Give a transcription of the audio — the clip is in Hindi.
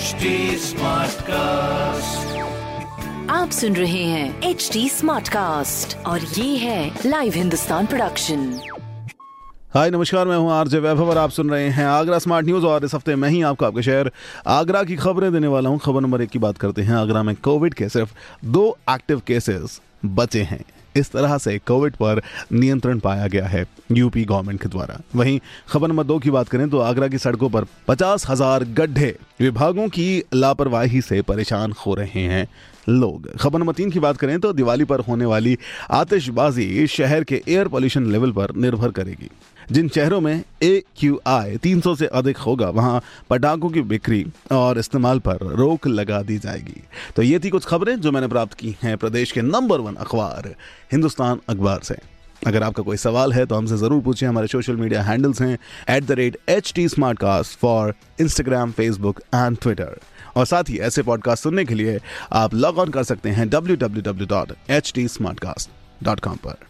HD Smartcast. आप सुन रहे हैं एच डी स्मार्ट कास्ट और ये है लाइव हिंदुस्तान प्रोडक्शन हाय नमस्कार मैं हूँ आरजे वैभव और आप सुन रहे हैं आगरा स्मार्ट न्यूज़ और इस हफ़्ते मैं ही आपको आपके शहर आगरा की खबरें देने वाला हूँ। खबर नंबर एक की बात करते हैं आगरा में कोविड के सिर्फ़ दो एक्टिव केसेस बचे हैं। इस तरह से कोविड पर नियंत्रण पाया गया है, यूपी गवर्नमेंट के द्वारा। वहीं खबर नंबर दो की बात करें तो आगरा की सड़कों पर पचास हज़ार गड्ढे, विभागों की लापरवाही से परेशान हो रहे हैं लोग। खबर नंबर तीन की बात करें तो दिवाली पर होने वाली आतिशबाजी शहर के एयर पोल्यूशन लेवल पर निर्भर करेगी। जिन शहरों में ए क्यू आई तीन सौ से अधिक होगा, वहाँ पटाखों की बिक्री और इस्तेमाल पर रोक लगा दी जाएगी। तो ये थी कुछ खबरें जो मैंने प्राप्त की हैं प्रदेश के नंबर वन अखबार, हिंदुस्तान अखबार से। अगर आपका कोई सवाल है तो हमसे ज़रूर पूछें हमारे सोशल मीडिया हैंडल्स हैं at the rate H T Smartcast for Instagram Facebook and Twitter और साथ ही ऐसे पॉडकास्ट सुनने के लिए आप लॉग ऑन कर सकते हैं W W W dot H T Smartcast dot com पर।